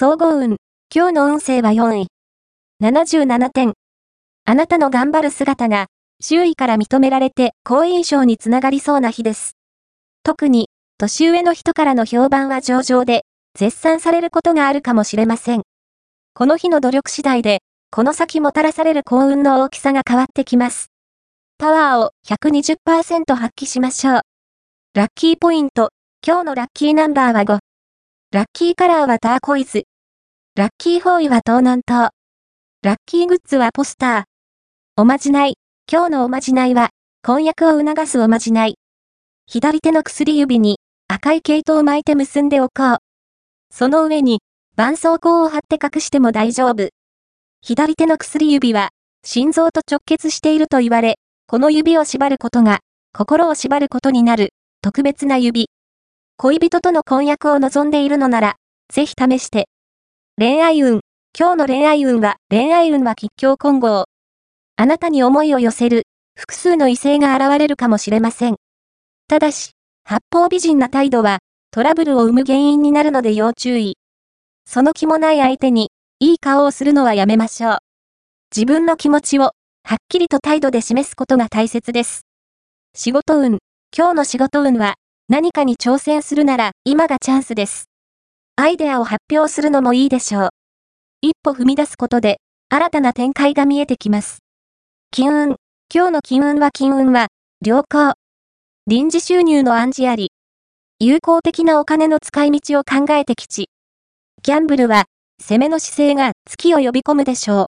総合運。今日の運勢は4位。77点。あなたの頑張る姿が、周囲から認められて好印象につながりそうな日です。特に、年上の人からの評判は上々で、絶賛されることがあるかもしれません。この日の努力次第で、この先もたらされる幸運の大きさが変わってきます。パワーを120%発揮しましょう。ラッキーポイント。今日のラッキーナンバーは5。ラッキーカラーはターコイズ。ラッキーフォーイは東南東。ラッキーグッズはポスター。おまじない。今日のおまじないは、婚約を促すおまじない。左手の薬指に赤い毛糸を巻いて結んでおこう。その上に、絆創膏を貼って隠しても大丈夫。左手の薬指は、心臓と直結していると言われ、この指を縛ることが、心を縛ることになる、特別な指。恋人との婚約を望んでいるのなら、ぜひ試して。恋愛運。今日の恋愛運は、恋愛運は吉祥混合。あなたに思いを寄せる、複数の異性が現れるかもしれません。ただし、八方美人な態度は、トラブルを生む原因になるので要注意。その気もない相手に、いい顔をするのはやめましょう。自分の気持ちを、はっきりと態度で示すことが大切です。仕事運。今日の仕事運は、何かに挑戦するなら今がチャンスです。アイデアを発表するのもいいでしょう。一歩踏み出すことで新たな展開が見えてきます。金運。今日の金運は金運は良好。臨時収入の暗示あり。有効的なお金の使い道を考えてきち。ギャンブルは攻めの姿勢が月を呼び込むでしょう。